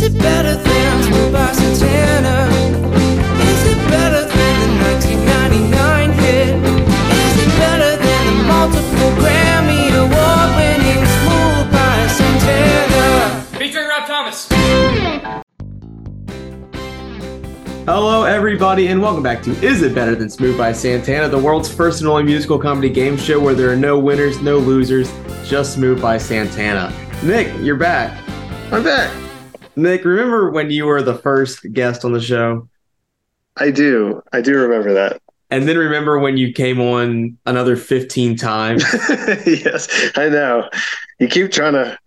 Is it better than Smooth by Santana? Is it better than the 1999 hit? Is it better than the multiple Grammy award winning Smooth by Santana? Featuring Rob Thomas. Hello, everybody, and welcome back to Is It Better Than Smooth by Santana, the world's first and only musical comedy game show where there are no winners, no losers, just Smooth by Santana. Nick, you're back. I'm back. Nick, remember when you were the first guest on the show? I do. I do remember that. And then remember when you came on another 15 times? yes, I know. You keep trying to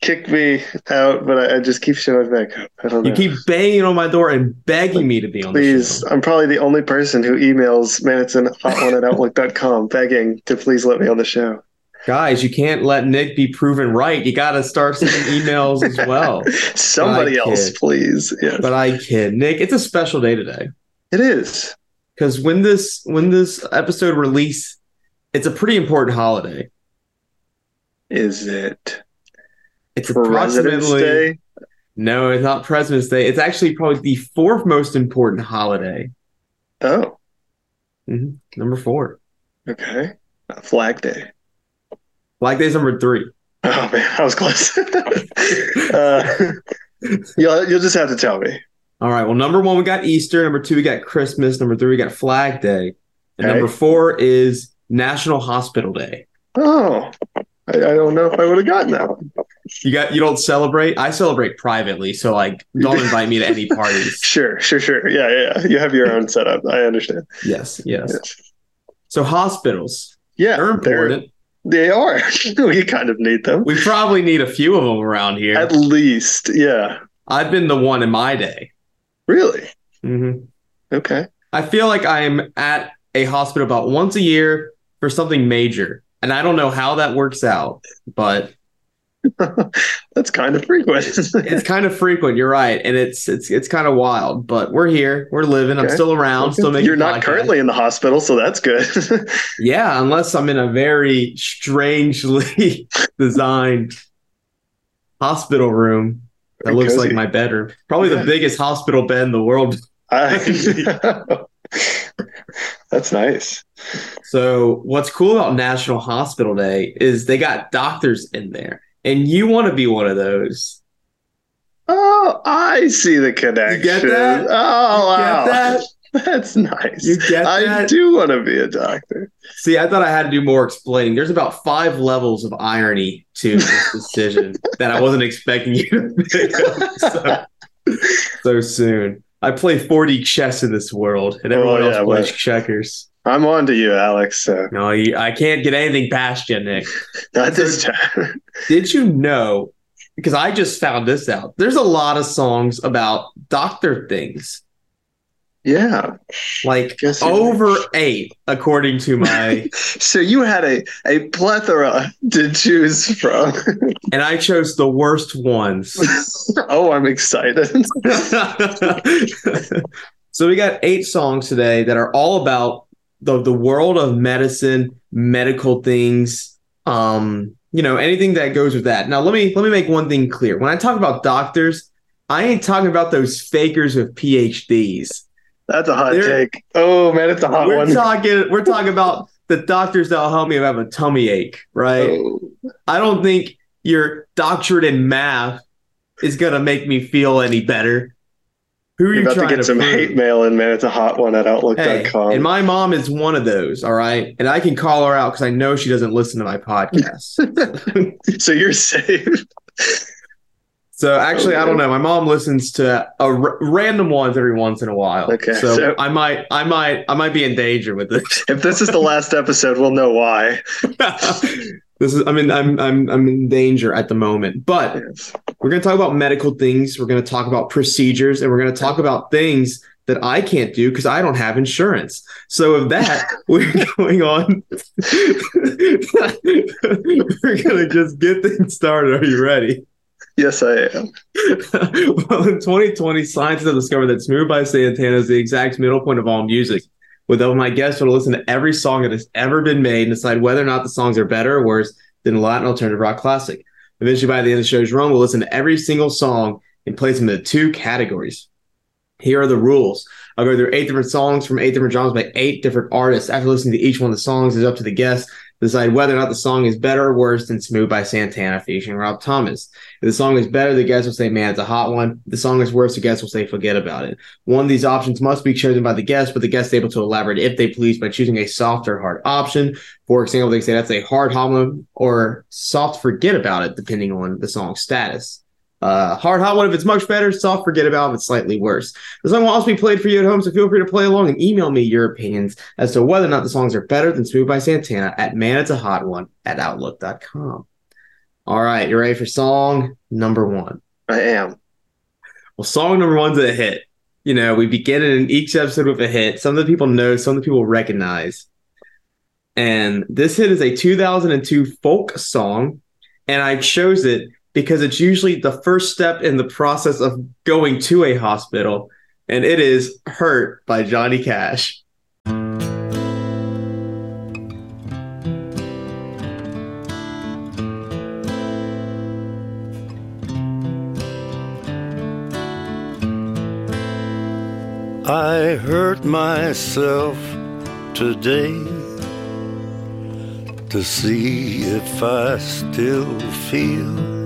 kick me out, but I, I just keep showing back up. I don't know. You keep banging on my door and begging me to be on please, the show. I'm probably the only person who emails manitson hot1 at outlook.com begging to please let me on the show. Guys, you can't let Nick be proven right. You got to start sending emails as well. Somebody else, kid. please. Yes. But I kid. Nick, it's a special day today. it is. because when this when this episode release, it's a pretty important holiday. Is it It's President's approximately Day? no, it's not President's Day. It's actually probably the fourth most important holiday. Oh, Mhm. Number four, okay. Flag Day. Flag Day's number three. Oh man, I was close. uh, you'll you'll just have to tell me. All right. Well, number one we got Easter. Number two we got Christmas. Number three we got Flag Day, and Okay. number four is National Hospital Day. Oh, I, I don't know if I would have gotten that one. You got you don't celebrate. I celebrate privately, so like don't invite me to any parties. Sure, sure, sure. Yeah, yeah. yeah. You have your own setup. I understand. Yes, yes. Yes. So hospitals, Yeah, they're important. They are. we kind of need them. We probably need a few of them around here. At least, yeah. I've been the one in my day. Really? hmm Okay. I feel like I'm at a hospital about once a year for something major. And I don't know how that works out, but That's kind of frequent. it's kind of frequent. You're right. And it's it's it's kind of wild. But we're here. We're living. I'm still around, still making You're not currently in the hospital, so that's good. Yeah, unless I'm in a very strangely designed hospital room that Very looks like cozy. my bedroom. Probably Yeah. the biggest hospital bed in the world. That's nice. So what's cool about National Hospital Day is they got doctors in there, and you want to be one of those. Oh, I see the connection. that? Oh, wow. Get that? That's nice. You get I that? do want to be a doctor. See, I thought I had to do more explaining. There's about five levels of irony to this decision that I wasn't expecting you to pick up so, so soon. I play 4D chess in this world, and everyone Oh, yeah, else plays well. checkers. I'm on to you, Alex. No, you, I can't get anything past you, Nick. not this time. Did you know? Because I just found this out. There's a lot of songs about doctor things. yeah. like over eight, according to my. So you had a, a plethora to choose from. and I chose the worst ones. oh, I'm excited. so we got eight songs today that are all about the the world of medicine, medical things, um, you know, anything that goes with that. Now let me let me make one thing clear. When I talk about doctors, I ain't talking about those fakers with PhDs. That's a hot There- take. Oh man, it's a hot We're one. talking we're talking about the doctors that'll help me if I have a tummy ache, right? Oh, I don't think your doctorate in math is gonna make me feel any better. Who are you're you about to get to, some hate mail in, man. It's a hot one at Hey, outlook.com. and my mom is one of those, all right? And I can call her out because I know she doesn't listen to my podcast. so you're safe. so actually, I don't know. My mom listens to a r- random ones every once in a while. Okay, so, so- I might, I might, I might be in danger with this. If this is the last episode, we'll know why. this is, I mean, I'm, I'm, I'm in danger at the moment, but Yes. We're going to talk about medical things. We're going to talk about procedures, and we're going to talk about things that I can't do because I don't have insurance. So, with that, we're going on. we're going to just get things started. Are you ready? Yes, I am. well, in 2020, scientists have discovered that Smooth by Santana is the exact middle point of all music. With all my guests will listen to every song that has ever been made and decide whether or not the songs are better or worse than a Latin alternative rock classic. Eventually, by the end of the show's run, we'll listen to every single song and place them into two categories. Here are the rules. I'll go through eight different songs from eight different genres by eight different artists. After listening to each one of the songs, it's up to the guest to decide whether or not the song is better or worse than Smooth by Santana featuring Rob Thomas. If the song is better, the guests will say, man, it's a hot one. If the song is worse, the guests will say, forget about it. One of these options must be chosen by the guest, but the guest is able to elaborate if they please by choosing a soft or hard option. For example, they say that's a hard hot one or soft forget about it, depending on the song's status. Uh, hard hot one if it's much better, soft forget about if it's slightly worse. The song will also be played for you at home, so feel free to play along and email me your opinions as to whether or not the songs are better than Smooth by Santana at man it's a hot one at outlook.com. All right, you ready for song number one? I am. Well, song number one's a hit. You know, we begin in each episode with a hit. Some of the people know, some of the people recognize. And this hit is a 2002 folk song, and I chose it because it's usually the first step in the process of going to a hospital, and it is Hurt by Johnny Cash. I hurt myself today to see if I still feel.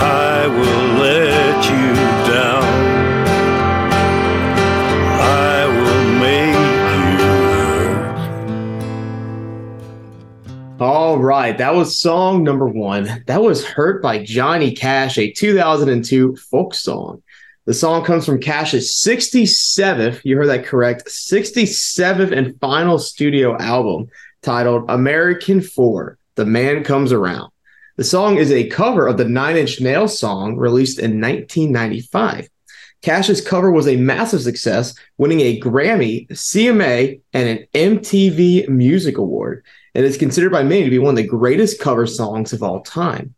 I will let you down. I will make you hurt. All right, that was song number one. That was Hurt by Johnny Cash, a 2002 folk song. The song comes from Cash's 67th, you heard that correct, 67th and final studio album titled American Four The Man Comes Around. The song is a cover of the Nine Inch Nails song released in 1995. Cash's cover was a massive success, winning a Grammy, CMA, and an MTV Music Award, and is considered by many to be one of the greatest cover songs of all time.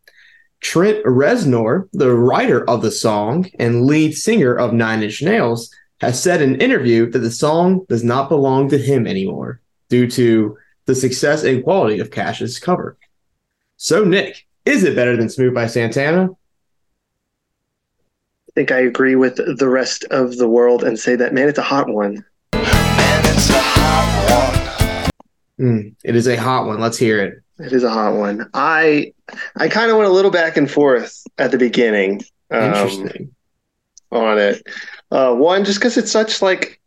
Trent Reznor, the writer of the song and lead singer of Nine Inch Nails, has said in an interview that the song does not belong to him anymore due to the success and quality of Cash's cover. So, Nick, is it better than Smooth by Santana? I think I agree with the rest of the world and say that, man, it's a hot one. Mm, it is a hot one. Let's hear it. It is a hot one. I I kind of went a little back and forth at the beginning um, Interesting. on it. Uh, one, just because it's such like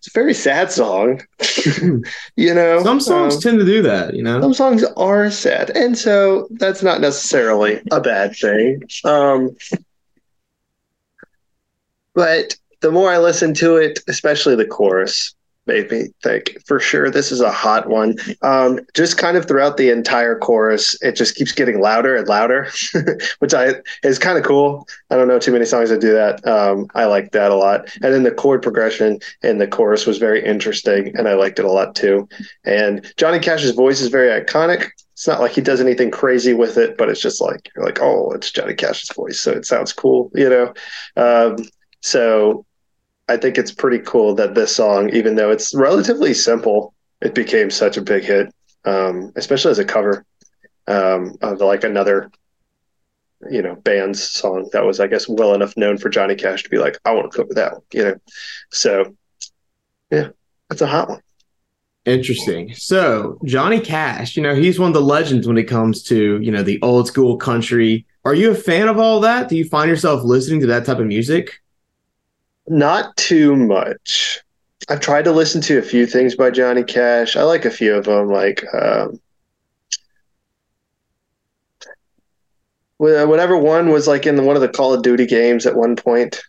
it's a very sad song, you know. Some songs Um, tend to do that, you know? some songs are sad, and so that's not necessarily a bad thing. Um, but the more I listen to it, especially the chorus, me think for sure this is a hot one. Um, just kind of throughout the entire chorus, it just keeps getting louder and louder, which I is kind of cool. I don't know too many songs that do that. Um, I like that a lot. And then the chord progression in the chorus was very interesting, and I liked it a lot too. And Johnny Cash's voice is very iconic. It's not like he does anything crazy with it, but it's just like you're like, oh, it's Johnny Cash's voice, so it sounds cool, you know. Um, so I think it's pretty cool that this song, even though it's relatively simple, it became such a big hit, um, especially as a cover um, of like another, you know, band's song that was, I guess, well enough known for Johnny Cash to be like, I want to cover that one, you know. So, yeah, that's a hot one. Interesting. So Johnny Cash, you know, he's one of the legends when it comes to, you know, the old school country. Are you a fan of all that? Do you find yourself listening to that type of music? Not too much. I've tried to listen to a few things by Johnny Cash. I like a few of them, like um, whatever one was like in one of the Call of Duty games at one point.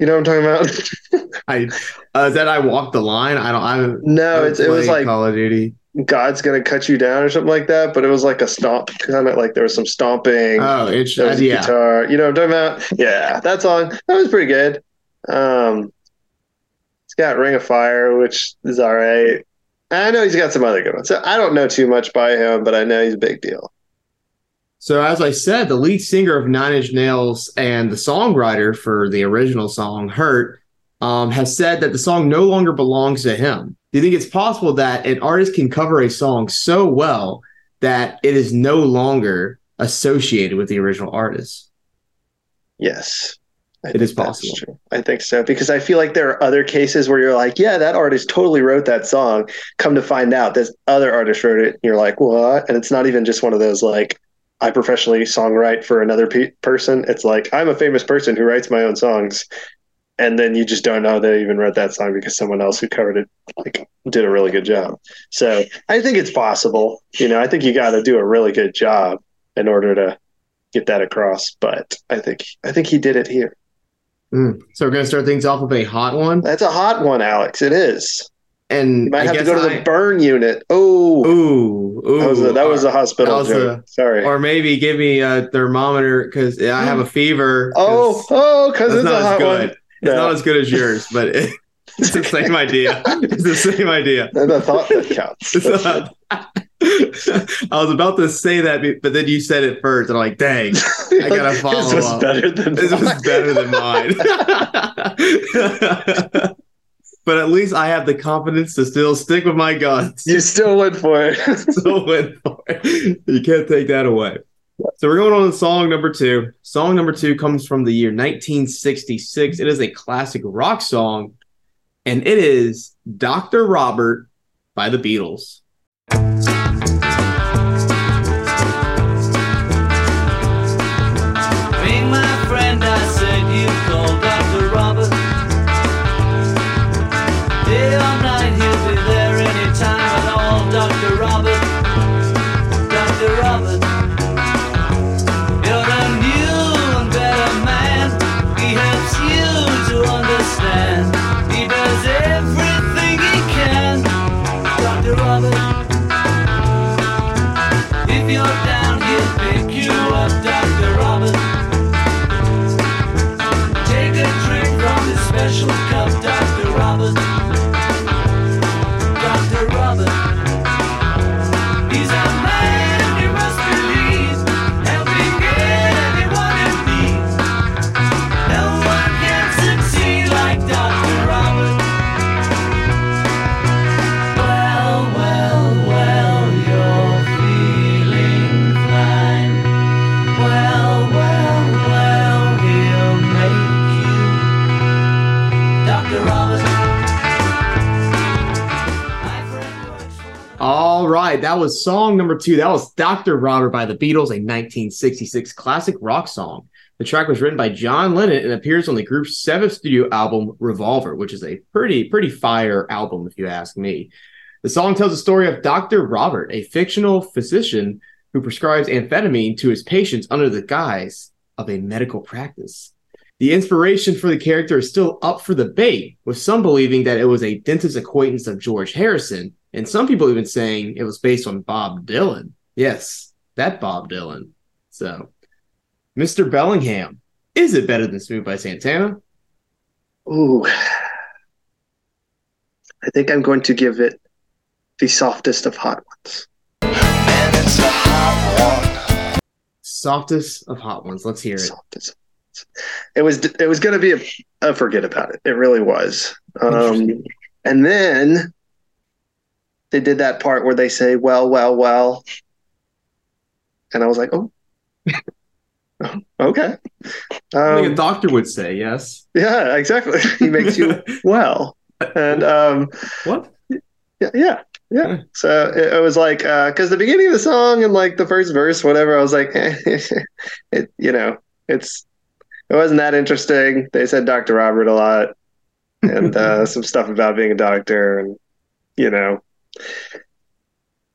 You know what I'm talking about? I uh, is that I walked the line. I don't. I no, it's, it was like Call of Duty. God's gonna cut you down or something like that. But it was like a stomp, kind of like there was some stomping. Oh, it's there was uh, a yeah. guitar. You know what I'm talking about? Yeah, that song that was pretty good. Um, it's got Ring of Fire, which is all right. I know he's got some other good ones. So I don't know too much by him, but I know he's a big deal. So as I said, the lead singer of Nine Inch Nails and the songwriter for the original song "Hurt" um, has said that the song no longer belongs to him. Do you think it's possible that an artist can cover a song so well that it is no longer associated with the original artist? Yes. I It is possible. true. I think so because I feel like there are other cases where you're like, yeah, that artist totally wrote that song. Come to find out, this other artist wrote it. And you're like, what? And it's not even just one of those like, I professionally songwrite for another pe- person. It's like I'm a famous person who writes my own songs, and then you just don't know that they even wrote that song because someone else who covered it like did a really good job. So I think it's possible. You know, I think you got to do a really good job in order to get that across. But I think I think he did it here. Mm. So we're gonna start things off with a hot one, That's a hot one, Alex. It is. and You might I have to go to I- the burn unit. Oh, Ooh, ooh, that was a, that was a hospital was joke. Sorry. or maybe give me a thermometer because I have a fever. oh, oh, because it's not a hot as good. one. It's No. not as good as yours, but it, it's the same idea. It's the same idea. And I thought that counts. It's That's not- I was about to say that, but then you said it first, and I'm like, dang. I gotta This follow was up. better than this was better than mine. but at least I have the confidence to still stick with my guns. You still went for it. still win for it. You can't take that away. So we're going on to song number two. Song number two comes from the year 1966. It is a classic rock song, and it is Dr. Robert by the Beatles. Was song number two. That was Dr. Robert by the Beatles, a 1966 classic rock song. The track was written by John Lennon and appears on the group's seventh studio album, Revolver, which is a pretty, pretty fire album, if you ask me. The song tells the story of Dr. Robert, a fictional physician who prescribes amphetamine to his patients under the guise of a medical practice. The inspiration for the character is still up for debate, with some believing that it was a dentist acquaintance of George Harrison, and some people even saying it was based on Bob Dylan. Yes, that Bob Dylan. So, Mr. Bellingham, is it better than Smooth by Santana? Ooh. I think I'm going to give it the softest of hot ones. Man, it's a hot one. Softest of hot ones. Let's hear it. Softest. It was it was going to be a, a forget about it. It really was. Um, and then they did that part where they say, "Well, well, well," and I was like, "Oh, okay." I think a Um, doctor would say yes. yeah, exactly. He makes you well, and um, what? yeah, yeah. Yeah. So it, it was like because the beginning of the song and like the first verse, whatever, I was like, eh, it, you know, it's it wasn't that interesting. They said Dr. Robert a lot and uh, some stuff about being a doctor, and you know.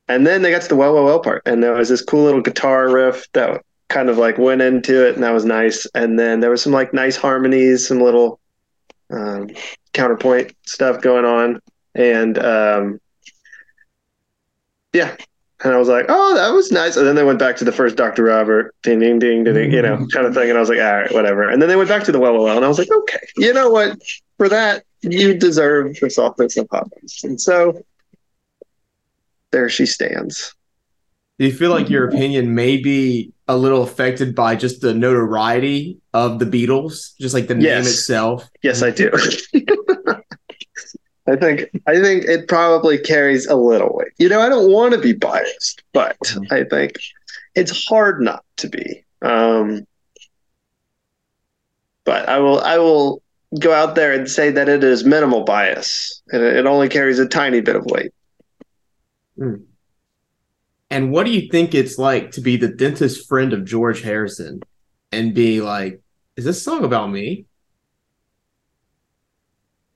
And then they got to the well, well, well part, and there was this cool little guitar riff that kind of like went into it, and that was nice. And then there was some like nice harmonies, some little um, counterpoint stuff going on, and um, yeah. And I was like, oh, that was nice. And then they went back to the first Dr. Robert, ding, ding, ding, ding, ding, you know, kind of thing. And I was like, all right, whatever. And then they went back to the well, well, well. And I was like, okay, you know what? For that, you deserve the softness of Poppins. And so there she stands. Do you feel like your opinion may be a little affected by just the notoriety of the Beatles, just like the name itself? Yes, I do. I think I think it probably carries a little weight. You know, I don't want to be biased, but I think it's hard not to be. Um, but I will I will go out there and say that it is minimal bias, and it, it only carries a tiny bit of weight. Mm. And what do you think it's like to be the dentist friend of George Harrison and be like, is this song about me?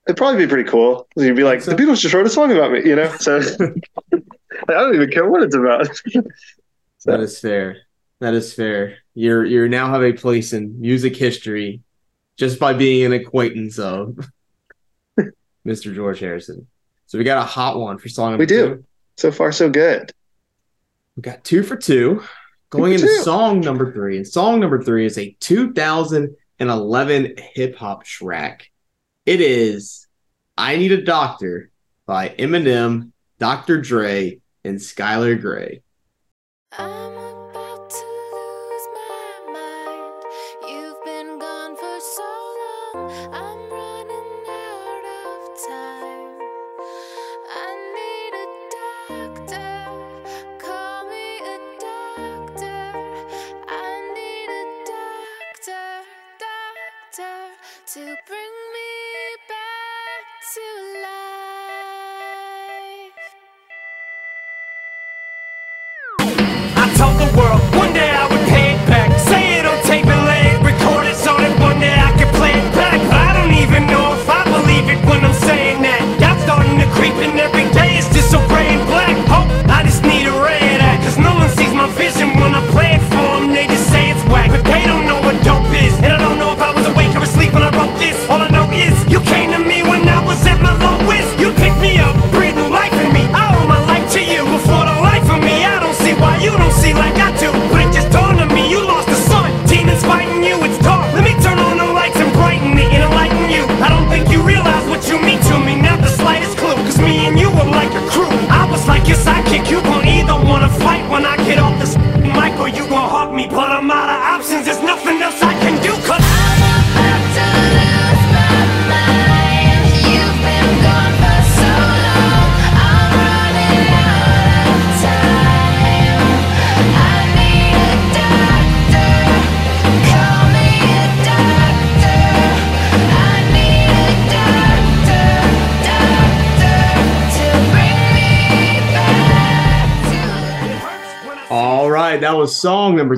It'd probably be pretty cool. You'd be like, So- the Beatles just wrote a song about me, you know. So I don't even care what it's about. That is fair. That is fair. You're you now have a place in music history just by being an acquaintance of Mr. George Harrison. So we got a hot one for song We do. Two. so far, so good. We got two for two. Going for into two. song number three. And song number three is a 2011 hip hop track. It is I Need a Doctor by Eminem, Dr. Dre, and Skylar Grey. I'm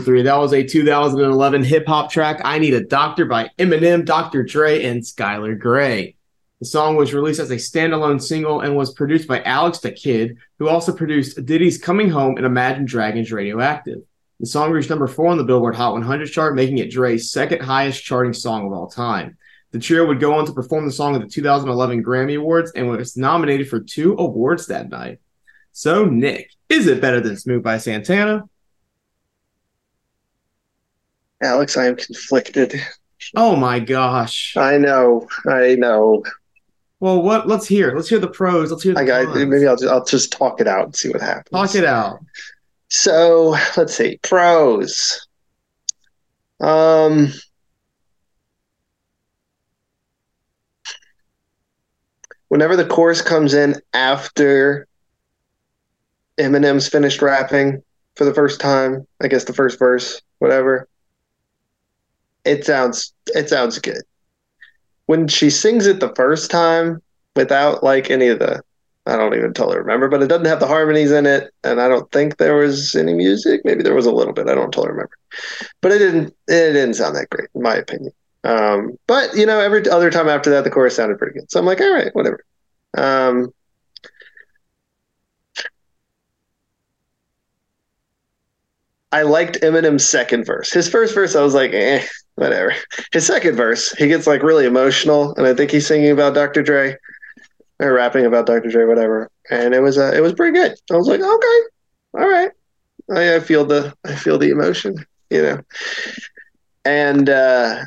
three. That was a 2011 hip hop track. I Need a Doctor by Eminem, Dr. Dre, and Skylar Grey. The song was released as a standalone single and was produced by Alex da Kid, who also produced Diddy's Coming Home and Imagine Dragons Radioactive. The song reached number four on the Billboard Hot 100 chart, making it Dre's second highest charting song of all time. The trio would go on to perform the song at the 2011 Grammy Awards and was nominated for two awards that night. So, Nick, is it better than Smooth by Santana? Alex, I am conflicted. Oh my gosh. I know, I know. Well, what? Let's hear. Let's hear the pros. Let's hear the I got cons. maybe I'll just, I'll just talk it out and see what happens. Talk it out. So let's see pros. Um, whenever the chorus comes in after Eminem's finished rapping for the first time, I guess the first verse, whatever. It sounds it sounds good. When she sings it the first time without like any of the I don't even totally remember, but it doesn't have the harmonies in it, and I don't think there was any music. Maybe there was a little bit. I don't totally remember, but it didn't. It didn't sound that great, in my opinion. Um, but you know, every other time after that, the chorus sounded pretty good. So I'm like, all right, whatever. Um, I liked Eminem's second verse. His first verse, I was like, eh, whatever. His second verse, he gets like really emotional, and I think he's singing about Dr. Dre or rapping about Dr. Dre, whatever. And it was uh, it was pretty good. I was like, okay, all right. I, I feel the I feel the emotion, you know. And uh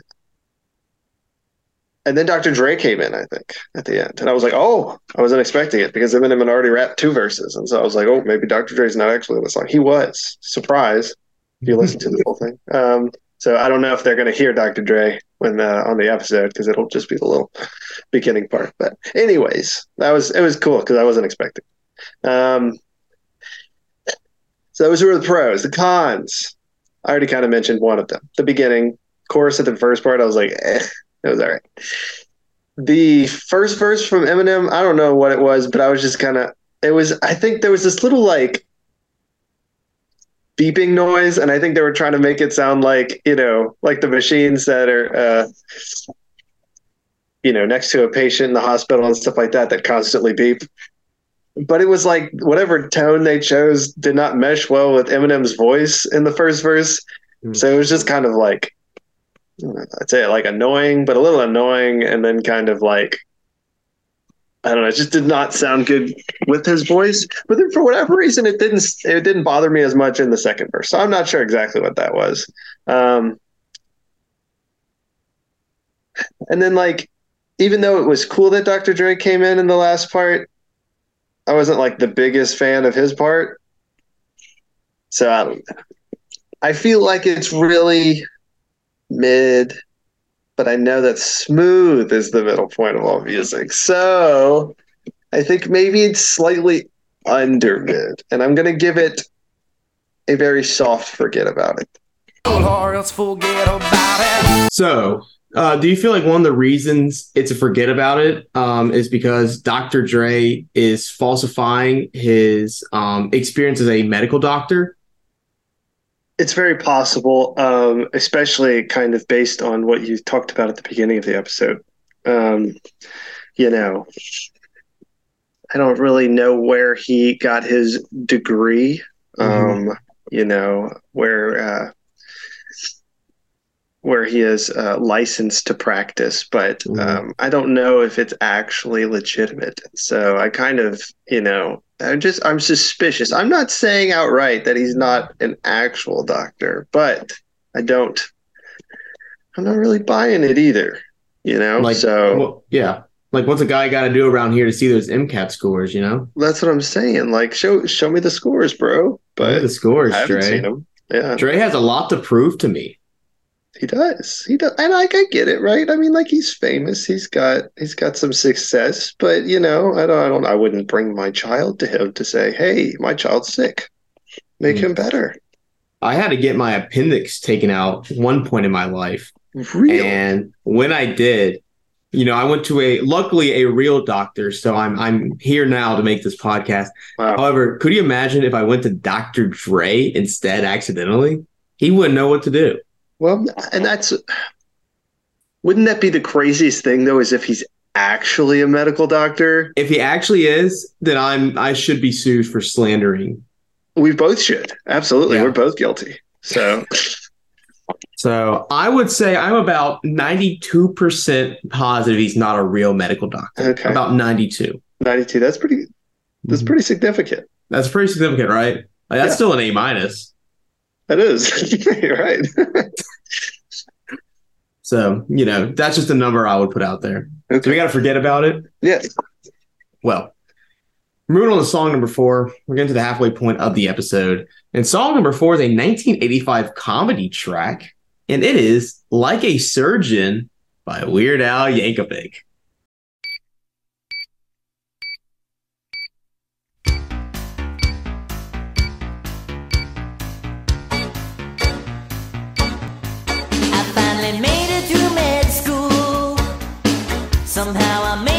and then Dr. Dre came in, I think, at the end. And I was like, oh, I wasn't expecting it because Eminem had already rapped two verses. And so I was like, oh, maybe Dr. Dre's not actually in the song. He was. Surprise. If you listen to the whole thing. Um, so I don't know if they're going to hear Dr. Dre when uh, on the episode because it'll just be the little beginning part. But anyways, that was it was cool because I wasn't expecting. Um, so those were the pros. The cons. I already kind of mentioned one of them. The beginning chorus at the first part, I was like, eh, it was all right. The first verse from Eminem, I don't know what it was, but I was just kind of. It was. I think there was this little like beeping noise, and I think they were trying to make it sound like you know, like the machines that are. Uh, you know, next to a patient in the hospital and stuff like that that constantly beep. But it was like whatever tone they chose did not mesh well with Eminem's voice in the first verse. Mm. So it was just kind of like I'd say like annoying, but a little annoying, and then kind of like I don't know, it just did not sound good with his voice. But then for whatever reason, it didn't it didn't bother me as much in the second verse. So I'm not sure exactly what that was. Um, and then like even though it was cool that Dr. Dre came in in the last part, I wasn't like the biggest fan of his part. So I, I feel like it's really mid, but I know that smooth is the middle point of all music. So I think maybe it's slightly under mid, and I'm gonna give it a very soft forget about it. Or else forget about it. So, uh, do you feel like one of the reasons it's a forget about it um, is because Dr. Dre is falsifying his um, experience as a medical doctor? It's very possible, um, especially kind of based on what you talked about at the beginning of the episode. Um, you know, I don't really know where he got his degree. Um, You know, where uh, where he is uh, licensed to practice, but Mhm. um, I don't know if it's actually legitimate. So I kind of, you know, I'm just I'm suspicious. I'm not saying outright that he's not an actual doctor, but I don't. I'm not really buying it either. You know, Like, so well, yeah, like what's a guy got to do around here to see those MCAT scores? You know, that's what I'm saying. Like, show show me the scores, bro. but the scores, I haven't Dre. seen them. Yeah, Dre has a lot to prove to me. He does. He does, and like I get it, right? I mean, like he's famous. He's got he's got some success, but you know, I don't. I don't. I wouldn't bring my child to him to say, "Hey, my child's sick. Make Hmm. him better." I had to get my appendix taken out one point in my life. Really? And when I did, you know, I went to a luckily a real doctor, so I'm I'm here now to make this podcast. Wow. However, could you imagine if I went to Dr. Dre instead accidentally? He wouldn't know what to do. Well, and that's wouldn't that be the craziest thing though? Is if he's actually a medical doctor? If he actually is, then I'm I should be sued for slandering. We both should. Absolutely, Yeah. we're both guilty. So So I would say I'm about 92% positive he's not a real medical doctor. Okay. About 92. ninety-two. That's pretty. That's Mhm. pretty significant. That's pretty significant, right? Like, that's Yeah. still an A minus. That is. You're right. So, you know, that's just a number I would put out there. So we got to forget about it. Yeah. Well, moving on to song number four, we're getting to the halfway point of the episode. And song number four is a 1985 comedy track, and it is Like a Surgeon by Weird Al Yankovic. I finally made it through med school. Somehow I made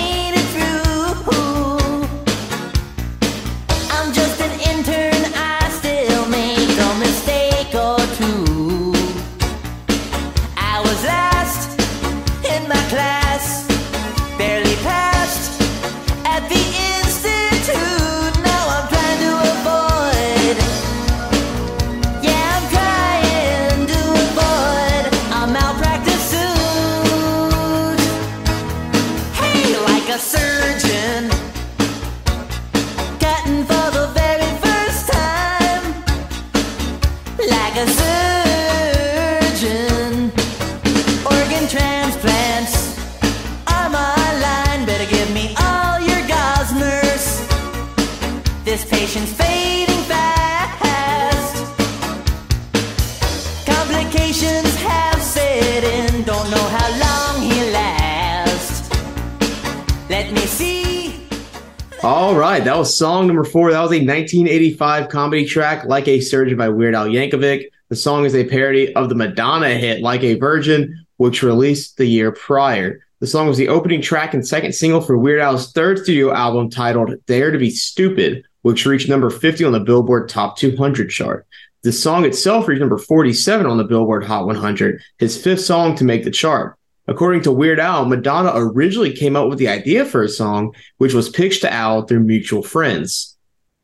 that was song number four. That was a 1985 comedy track, Like a Surgeon by Weird Al Yankovic. The song is a parody of the Madonna hit, Like a Virgin, which released the year prior. The song was the opening track and second single for Weird Al's third studio album titled Dare to Be Stupid, which reached number 50 on the Billboard Top 200 chart. The song itself reached number 47 on the Billboard Hot 100, his fifth song to make the chart. According to Weird Al, Madonna originally came up with the idea for a song, which was pitched to Al through mutual friends.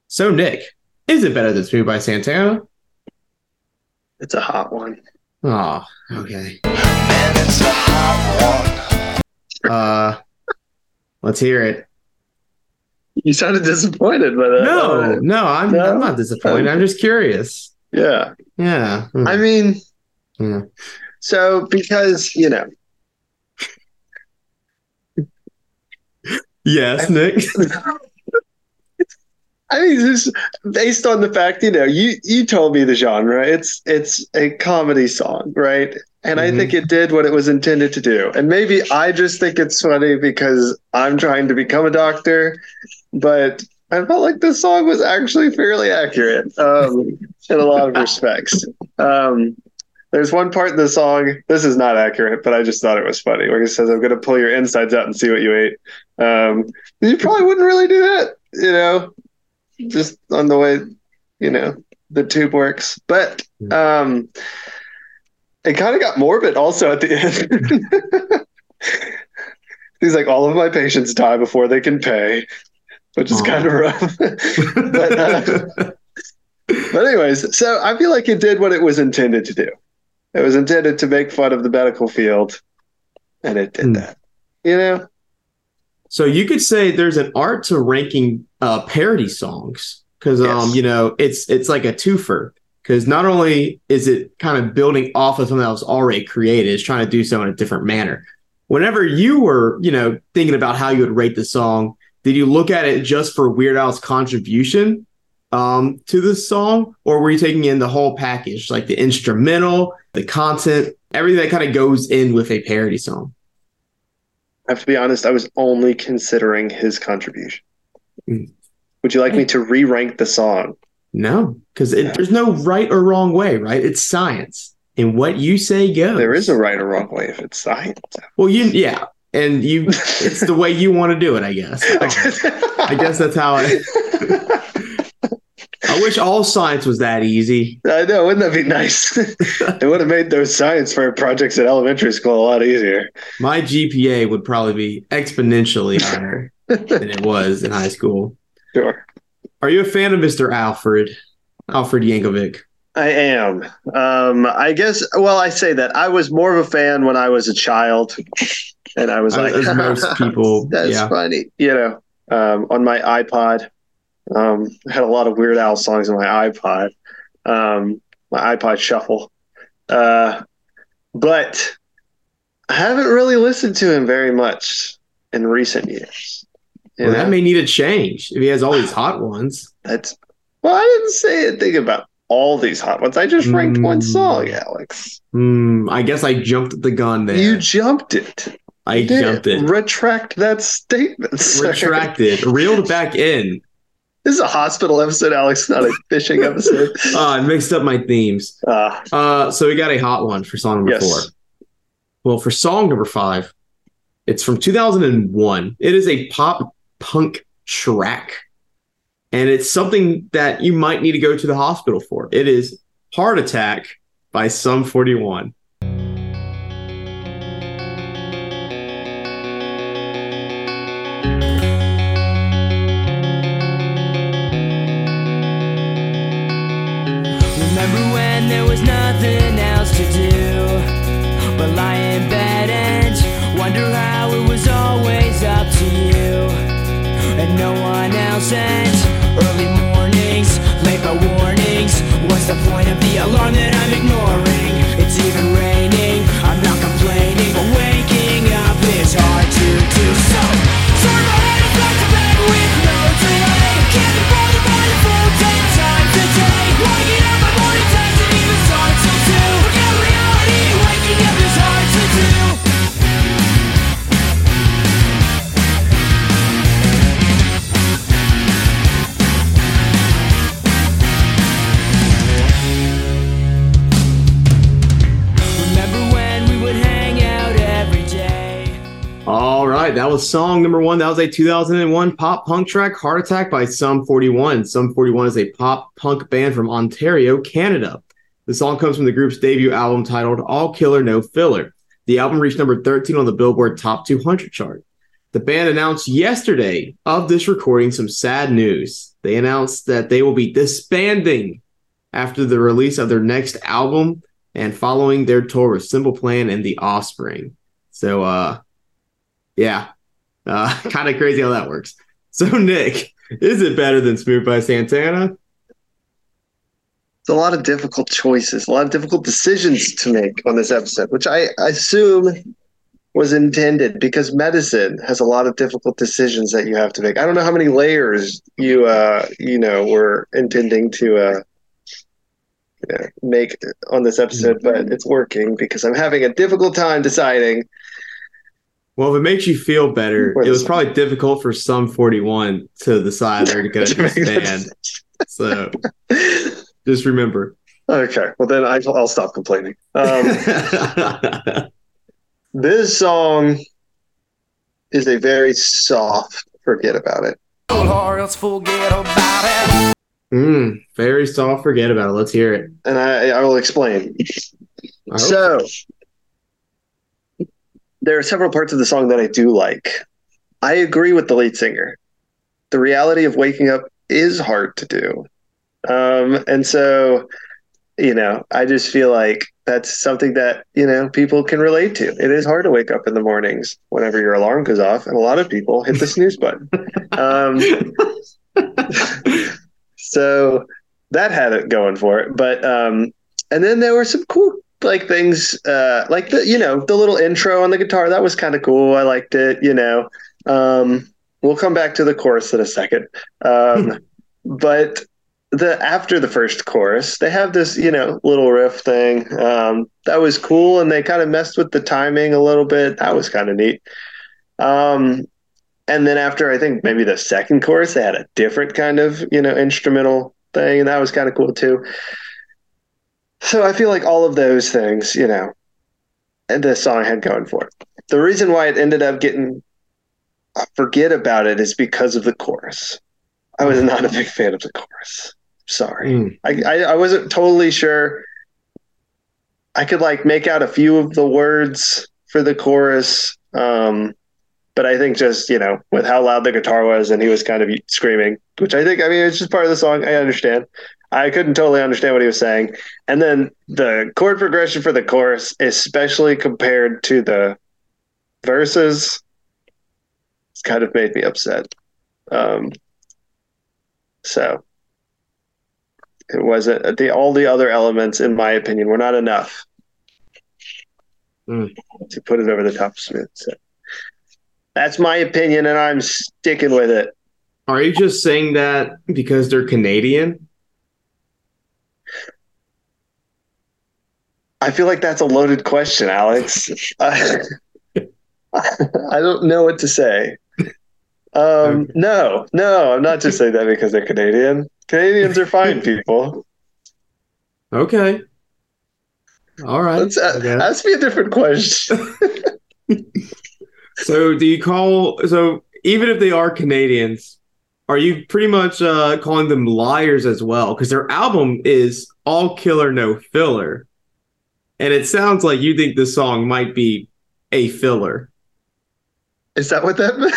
So, Nick, is it better than Smooth by Santana? It's a hot one. Oh, okay. Man, it's a hot one. Uh, let's hear it. You sounded disappointed by that. No, no, I'm, No? I'm not disappointed. I'm just curious. Yeah. Yeah. Hmm. I mean, Yeah. so because, you know, Yes, Nick. I mean, just based on the fact, you know, you you told me the genre. It's it's a comedy song, right? And I Mhm. think it did what it was intended to do. And maybe I just think it's funny because I'm trying to become a doctor, but I felt like this song was actually fairly accurate um, in a lot of respects. Um, there's one part in the song. This is not accurate, but I just thought it was funny. Where he says, "I'm going to pull your insides out and see what you ate." Um, you probably wouldn't really do that, you know, just on the way, you know, the tube works. But um, it kind of got morbid also at the end. He's like, all of my patients die before they can pay, which is kind of rough. but, uh, but anyways, so I feel like it did what it was intended to do. It was intended to make fun of the medical field, and it did Hmm. that. You know, So you could say there's an art to ranking uh, parody songs because um Yes. you know it's it's like a twofer because not only is it kind of building off of something that was already created, it's trying to do so in a different manner. Whenever you were you know thinking about how you would rate the song, did you look at it just for Weird Al's contribution um, to the song, or were you taking in the whole package, like the instrumental, the content, everything that kind of goes in with a parody song? I have to be honest, I was only considering his contribution. Mm. Would you like me to re rank the song? No, because Yeah. there's no right or wrong way, right? It's science, and what you say goes. There is a right or wrong way if it's science. well, you yeah, and you it's the way you want to do it, I guess. I guess that's how I. I wish all science was that easy. I know, wouldn't that be nice? it would have made those science fair projects at elementary school a lot easier. My GPA would probably be exponentially higher than it was in high school. Sure. Are you a fan of Mr. Alfred? Alfred Yankovic. I am. Um, I guess, well, I say that. I was more of a fan when I was a child. And I was like, most people, that's yeah. funny. You know, um, on my iPod, um, I had a lot of Weird Al songs on my iPod, um, my iPod Shuffle. Uh, but I haven't really listened to him very much in recent years. Well, know? that may need a change if he has all these hot ones. That's well, I didn't say anything about all these hot ones. I just ranked one Mm. song, Alex. Hmm, I guess I jumped the gun there. You jumped it. I did. jumped it. Retract that statement. sir. Retracted, reeled back in. This is a hospital episode, Alex, not a fishing episode. Uh, I mixed up my themes. Uh, Uh, so we got a hot one for song number yes. four. Well, for song number five, it's from 2001. It is a pop punk track. And it's something that you might need to go to the hospital for. It is Heart Attack by Sum 41. And song number one. That was a 2001 pop punk track, Heart Attack by Sum 41. Sum 41 is a pop punk band from Ontario, Canada. The song comes from the group's debut album titled All Killer No Filler. The album reached number 13 on the Billboard Top 200 chart. The band announced yesterday of this recording some sad news. They announced that they will be disbanding after the release of their next album and following their tour with Simple Plan and The Offspring. So, uh, yeah, uh, kind of crazy how that works. So, Nick, is it better than Smooth by Santana? It's a lot of difficult choices, a lot of difficult decisions to make on this episode, which I assume was intended because medicine has a lot of difficult decisions that you have to make. I don't know how many layers you uh you know were intending to uh make on this episode, but it's working because I'm having a difficult time deciding. Well, if it makes you feel better, Wait it was second. probably difficult for Sum 41 to decide they're going to to make that disband. So, just remember. Okay, well then I, I'll stop complaining. Um, this song is a very soft. Forget about it. Or else forget about it. mm, very soft. Forget about it. Let's hear it. and I, I will explain. I hope So, there are several parts of the song that I do like. I agree with the lead singer. The reality of waking up is hard to do. Um, and so, you know, I just feel like that's something that, you know, people can relate to. It is hard to wake up in the mornings whenever your alarm goes off, and a lot of people hit the snooze button. Um, so that had it going for it. But um, and then there were some cool like things uh, like the you know the little intro on the guitar that was kind of cool. I liked it. You know, um, we'll come back to the chorus in a second. Um, but the after the first chorus, they have this you know little riff thing um, that was cool, and they kind of messed with the timing a little bit. That was kind of neat. Um, and then after I think maybe the second chorus, they had a different kind of you know instrumental thing, and that was kind of cool too. So I feel like all of those things, you know, the song had going for it. The reason why it ended up getting uh, forget about it is because of the chorus. I was not a big fan of the chorus. Sorry. Mm. I, I, I wasn't totally sure. I could like make out a few of the words for the chorus. Um, but I think just, you know, with how loud the guitar was and he was kind of screaming, which I think, I mean, it's just part of the song. I understand. I couldn't totally understand what he was saying. And then the chord progression for the chorus, especially compared to the verses, it's kind of made me upset. Um, so it wasn't the all the other elements, in my opinion, were not enough Mm. to put it over the top of Smooth. So that's my opinion, and I'm sticking with it. Are you just saying that because they're Canadian? I feel like that's a loaded question, Alex. I, I don't know what to say. Um, no, no, I'm not just saying that because they're Canadian. Canadians are fine people. Okay. All right. Let's uh, ask me a different question. So do you call so even if they are Canadians, are you pretty much uh calling them liars as well? Because their album is all killer no filler. And it sounds like you think this song might be a filler. Is that what that meant?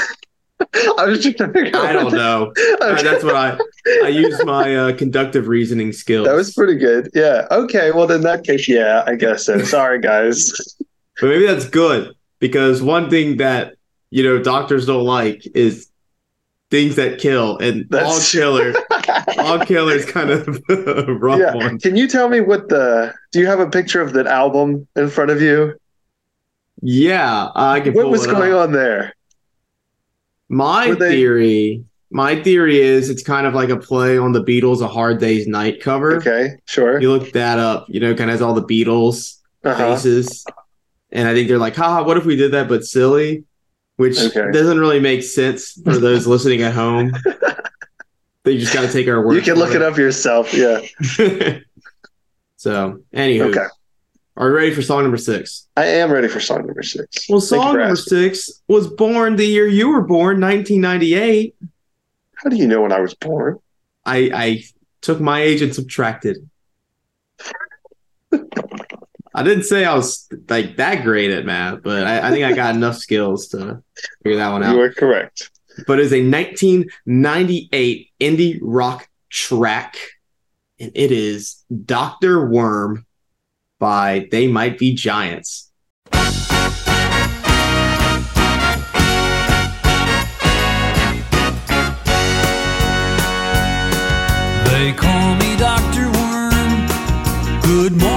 I was just trying to figure out I don't know. Uh, that's what I I use my uh, conductive reasoning skills. That was pretty good. Yeah. Okay. Well, in that case, yeah, I guess so. Sorry, guys. But maybe that's good because one thing that you know doctors don't like is things that kill, and that's... all killer Log Killer is kind of rough yeah. one. Can you tell me what the? Do you have a picture of that album in front of you? Yeah, I can. What was going up. on there? My Were they- theory, my theory is it's kind of like a play on the Beatles' "A Hard Day's Night" cover. Okay, sure. You look that up, you know, kind of has all the Beatles Uh-huh. faces, and I think they're like, "Haha, what if we did that but silly?" Which Okay. doesn't really make sense for those listening at home. They just got to take our word. You can look it up yourself. Yeah. so, anywho, Okay. are you ready for song number six? I am ready for song number six. Well, song number six was born the year you were born, 1998. How do you know when I was born? I I took my age and subtracted. I didn't say I was like that great at math, but I, I think I got enough skills to figure that one out. You are correct. But it's a 1998 indie rock track, and it is Doctor Worm by They Might Be Giants. They call me Dr. Worm. Good morning,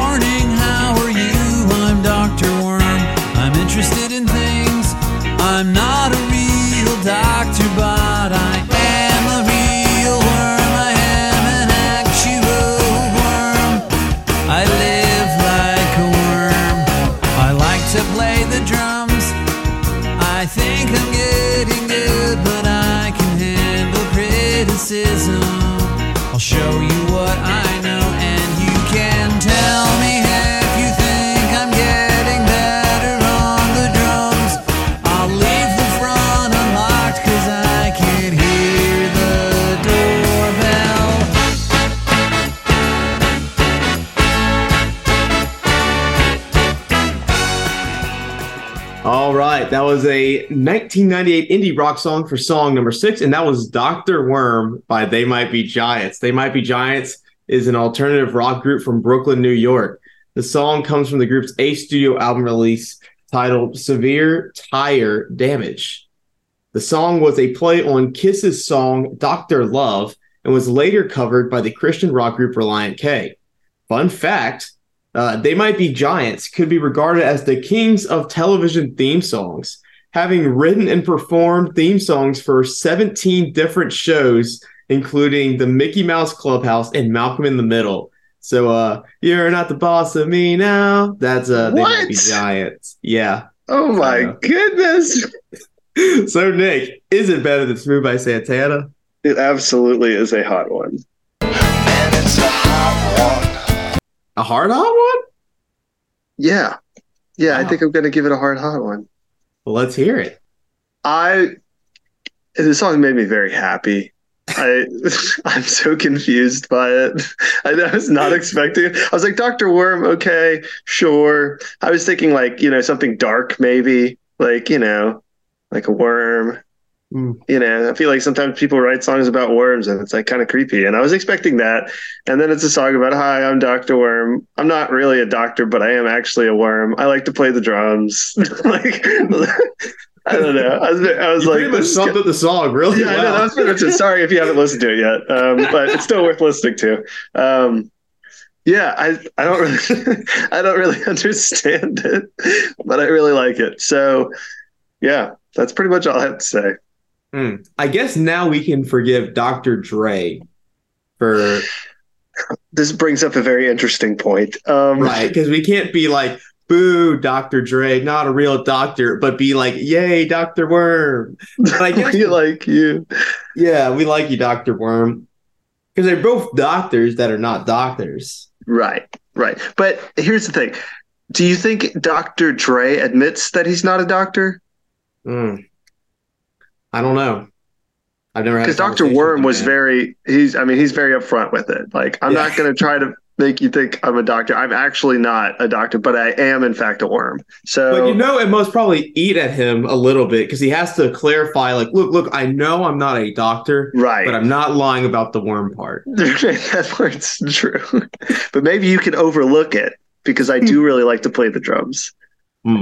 show you what I was a 1998 indie rock song for song number six, and that was Doctor Worm by They Might Be Giants. They Might Be Giants is an alternative rock group from Brooklyn, New York. The song comes from the group's A studio album release titled Severe Tire Damage. The song was a play on Kiss's song Doctor Love and was later covered by the Christian rock group Relient K. Fun fact uh, They Might Be Giants could be regarded as the kings of television theme songs, having written and performed theme songs for 17 different shows, including the Mickey Mouse Clubhouse and Malcolm in the Middle. So, uh, you're not the boss of me now. That's uh, They Might Be Giants. Yeah. Oh my Yeah. goodness. So, Nick, is it better than Smooth by Santana? It absolutely is a hot one. A hot one. A hard hot one? Yeah. Yeah, I think I'm going to give it a hard hot one. Well, let's hear it. I this song made me very happy. I I'm so confused by it. I, I was not expecting it. I was like Dr. Worm, okay, sure. I was thinking like, you know, something dark maybe, like, you know, like a worm. Hmm. You know, I feel like sometimes people write songs about worms and it's like kind of creepy. And I was expecting that. And then it's a song about, hi, I'm Dr. Worm. I'm not really a doctor, but I am actually a worm. I like to play the drums. like, I don't know. I was, I was You like, pretty much summed up the song really yeah, I know, well. that's pretty much it. Sorry if you haven't listened to it yet, um, but it's still worth listening to. Um, yeah, I I don't really I don't really understand it, but I really like it. So yeah, that's pretty much all I have to say. Hmm. I guess now we can forgive Dr. Dre for This brings up a very interesting point. Um, right because we can't be like boo Dr. Dre, not a real doctor, but be like yay Dr. Worm. But I guess we like you. yeah, we like you Dr. Worm because they're both doctors that are not doctors. Right, right. But here's the thing: Do you think Dr. Dre admits that he's not a doctor? Hmm. I don't know. I've never had because Dr. Worm was very he's I mean he's very upfront with it. Like I'm Yeah. not going to try to make you think I'm a doctor. I'm actually not a doctor, but I am in fact a worm. So But you know, it must probably eat at him a little bit because he has to clarify, like, look, look, I know I'm not a doctor, right. but I'm not lying about the worm part. that part's true. but maybe you can overlook it because I Hmm. do really like to play the drums. And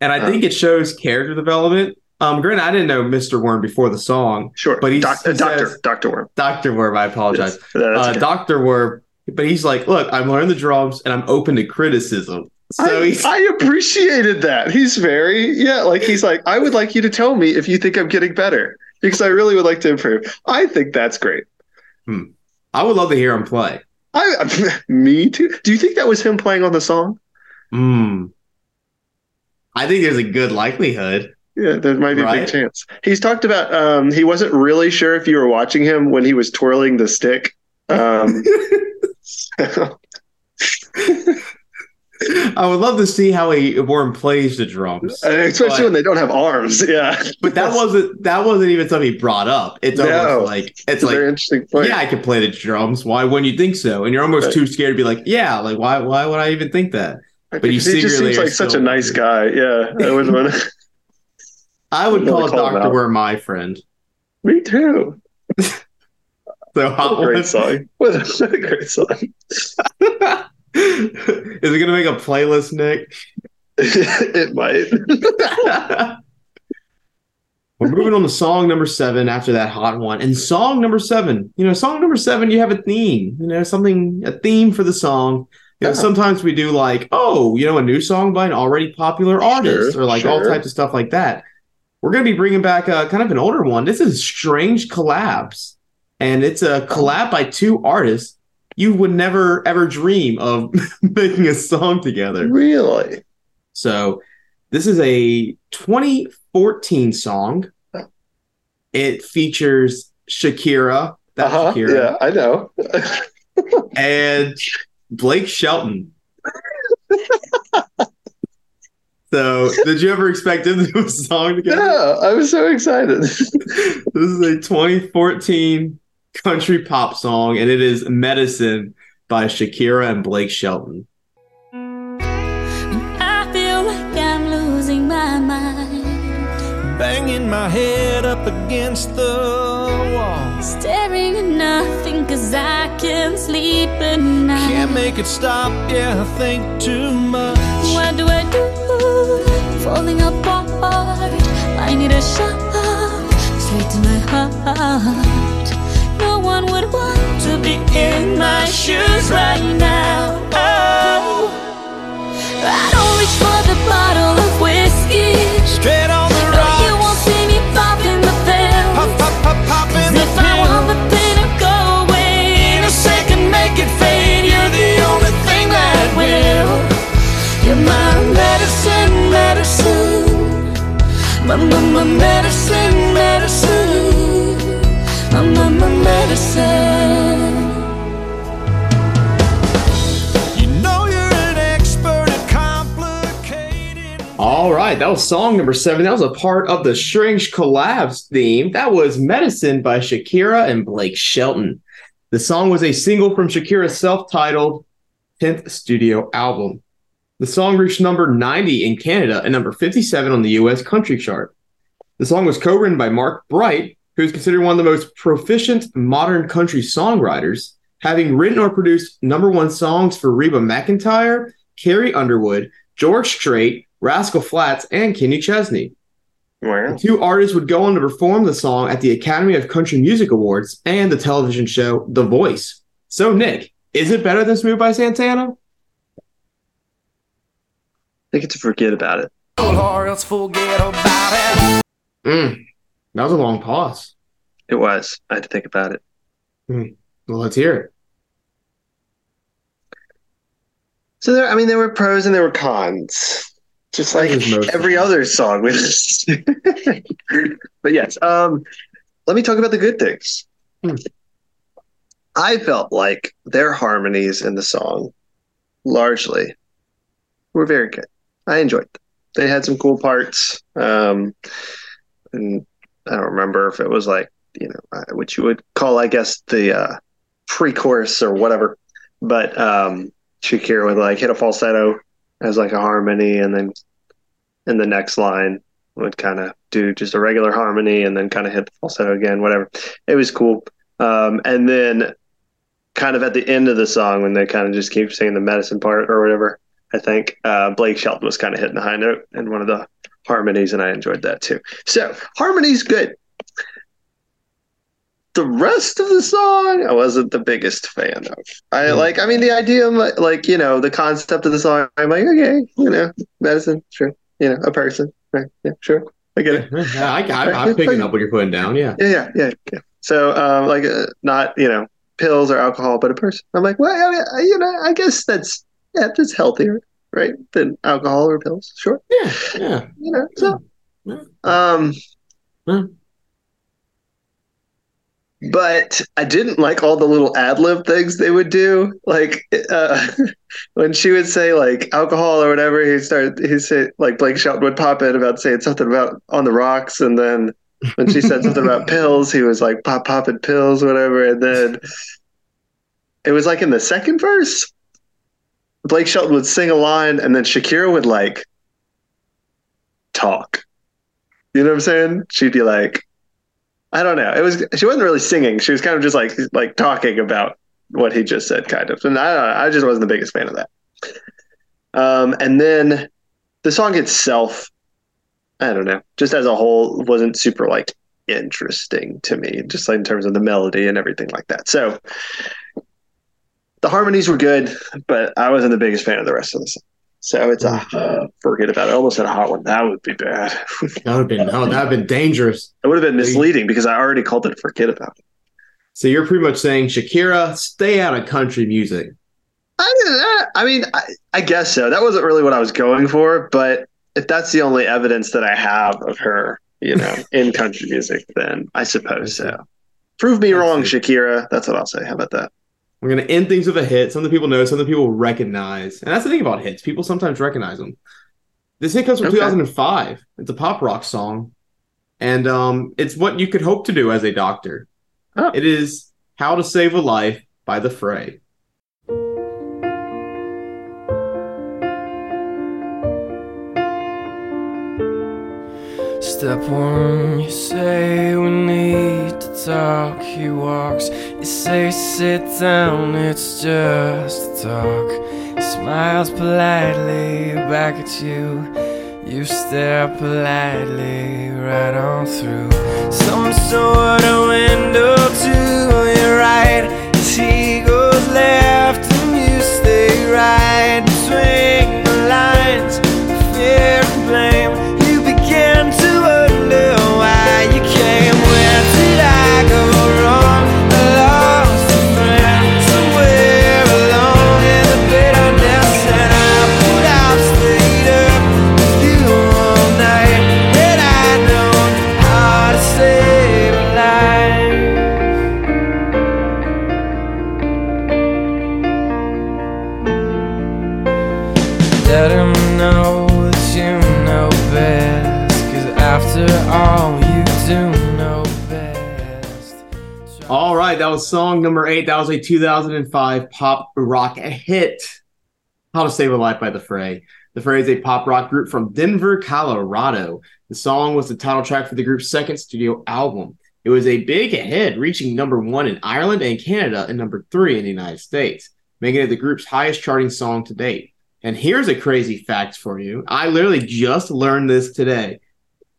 I Uh. think it shows character development Um, granted, I didn't know Mr. Worm before the song. Sure, But he's- Doc- he uh, Doctor says- Doctor Worm. Dr. Worm, I apologize. Yes. That's Uh, okay. Dr. Worm, but he's like, look, I'm learning the drums and I'm open to criticism. So I, he's I appreciated that. He's very yeah, like he's like, I would like you to tell me if you think I'm getting better because I really would like to improve. I think that's great. I would love to hear him play. I me too. Do you think that was him playing on the song? Hmm. I think there's a good likelihood. Yeah, there might be a big chance. He's talked about um he wasn't really sure if you were watching him when he was twirling the stick. Um I would love to see how a Warren plays the drums. especially But- when they don't have arms. Yeah. But that wasn't that wasn't even something he brought up. It's almost No. like it's like interesting point. yeah, I can play the drums. Why wouldn't you think so? And you're almost Right. too scared to be like, yeah, like why why would I even think that? but he just seems like such a nice guy. Yeah. I want to I would call him Doctor. Worm my friend. Me too. So What hot a great one. song. What a, great song. Is it gonna make a playlist, Nick? it might. We're moving on to song number seven after that hot one. And song number seven, you know, song number seven, you have a theme, you know, something, a theme for the song. You know, Yeah. sometimes we do like, oh, you know, a new song by an already popular artist Sure, or like all sure. types of stuff like that. We're going to be bringing back a kind of an older one. This is Strange Collabs. And it's a collab by two artists you would never ever dream of making a song together. really? So this is a 2014 song. It features Shakira, that's Uh-huh. Shakira, Yeah, I know. and Blake Shelton. so did you ever expect them to do a song together? yeah, I was so excited. This is a 2014 country pop song, and it is Medicine by Shakira and Blake Shelton. I feel like I'm losing my mind. Banging my head up against the wall. Staring at nothing cause I can't sleep at night. Can't make it stop, yeah, I think too much. Falling apart. I need a shot straight to my heart. No one would want to be in my shoes right now. Oh, I don't reach for the bottle of whiskey. Straight on the No, you won't see me popping the pill. Pop, pop, pop, pop in the If I want the pain to go away In a second, make it fade. You're the only thing that will. You're my My, my, my medicine, medicine. My, my, my medicine. You know you're an expert at complicating. All right, that was song number seven. That was a part of the Strange Collabs theme. That was Medicine by Shakira and Blake Shelton. The song was a single from Shakira's self titled 10th studio album. The song reached number 90 in Canada and number 57 on the US country chart. The song was co written by Mark Bright, who is considered one of the most proficient modern country songwriters, having written or produced number one songs for Reba McEntire, Carrie Underwood, George Strait, Rascal Flatts, and Kenny Chesney. Wow. The two artists would go on to perform the song at the Academy of Country Music Awards and the television show The Voice. So, Nick, is it better than Smooth by Santana? I get to forget about it. Or forget about it. Mm, that was a long pause. It was. I had to think about it. Well, let's hear it. So there, I mean, there were pros and there were cons, just like every cons. other song we listen but yes, um, let me talk about the good things. Hmm. I felt like their harmonies in the song, largely, were very good. I enjoyed them. They had some cool parts, um, and I don't remember if it was like you know uh, what you would call, I guess, the uh, pre-chorus or whatever. But um, Shakira would like hit a falsetto as like a harmony, and then in the next line would kind of do just a regular harmony, and then kind of hit the falsetto again. Whatever. It was cool. Um, and then kind of at the end of the song when they kind of just keep saying the medicine part or whatever. I think uh, Blake Shelton was kind of hitting the high note in one of the harmonies, and I enjoyed that too. So harmonies good. The rest of the song, I wasn't the biggest fan of. I Hmm. like, I mean, the idea, of, like- you know, the concept of the song. I'm like, okay, you know, medicine, sure, you know, a person, right? Yeah, sure, I get it. Yeah, I, I, I'm picking up what you're putting down. Yeah. Yeah, yeah, yeah, yeah. So, um, like, uh, not you know, pills or alcohol, but a person. I'm like, well, I mean, you know, I guess that's yeah, that's healthier, right, than alcohol or pills. Sure, Yeah. Yeah. you know. So, Yeah. um, Hmm. but I didn't like all the little ad lib things they would do. Like uh, when she would say like alcohol or whatever, he started he said like Blake Shelton would pop in about saying something about on the rocks, and then when she said something about pills, he was like pop popping pills, whatever, and then it was like in the second verse, Blake Shelton would sing a line, and then Shakira would like talk. You know what I'm saying? She'd be like, I don't know. It was she wasn't really singing. She was kind of just like like talking about what he just said, kind of. And I I just wasn't the biggest fan of that. Um, and then the song itself, I don't know, just as a whole, wasn't super like interesting to me, just like in terms of the melody and everything like that. So the harmonies were good, but I wasn't the biggest fan of the rest of the song. So it's a mm. uh, forget about it. I almost said a hot one. That would be bad. That would have been oh, that would have been dangerous. It would have been misleading because I already called it forget about it. So you're pretty much saying Shakira, stay out of country music. I, I mean, I, I guess so. That wasn't really what I was going for, but if that's the only evidence that I have of her, you know, in country music, then I suppose so. Prove me wrong. Shakira. That's what I'll say. How about that? We're gonna end things with a hit. Some of the people know, some of the people recognize, and that's the thing about hits. People sometimes recognize them. This hit comes from Okay. 2005. It's a pop rock song, and um, it's what you could hope to do as a doctor. Oh. It is "How to Save a Life" by The Fray. Step one, you say we need to talk. He walks, you say sit down, it's just talk. He smiles politely back at you. You stare politely right on through some sort of window to your right. As he goes left song number eight. That was a 2005 pop rock hit. How to Save a Life by The Fray. The Fray is a pop rock group from Denver, Colorado. The song was the title track for the group's second studio album. It was a big hit, reaching number one in Ireland and Canada and number three in the United States, making it the group's highest charting song to date. And here's a crazy fact for you. I literally just learned this today.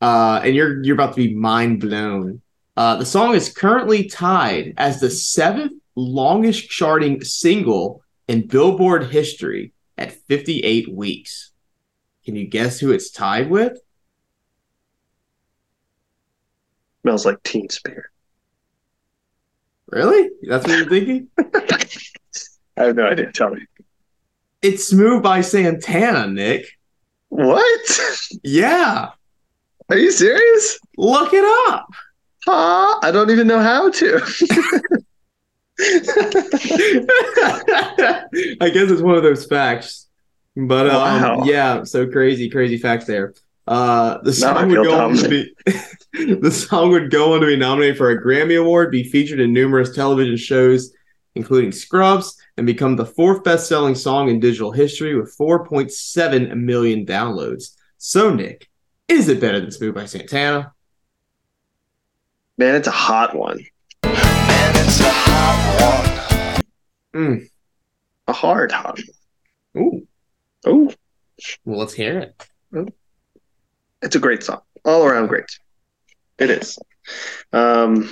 Uh, and you're you're about to be mind blown. Uh, the song is currently tied as the seventh longest charting single in Billboard history at 58 weeks. Can you guess who it's tied with? Smells like Teen Spirit. Really? That's what you're thinking? I have no idea. Tell me. It's Smooth by Santana, Nick. What? Yeah. Are you serious? Look it up. Huh? I don't even know how to. I guess it's one of those facts. But um, Wow. yeah, so crazy, crazy facts there. Uh, the song would go on to be the song would go on to be nominated for a Grammy Award, be featured in numerous television shows, including Scrubs, and become the fourth best-selling song in digital history with 4.7 million downloads. So, Nick, is it better than "Smooth" by Santana? Man, it's a hot one. Man, it's a hot one. Mm. A hard hot Ooh. Ooh. well, let's hear it. it's a great song, all around great. It is. Um,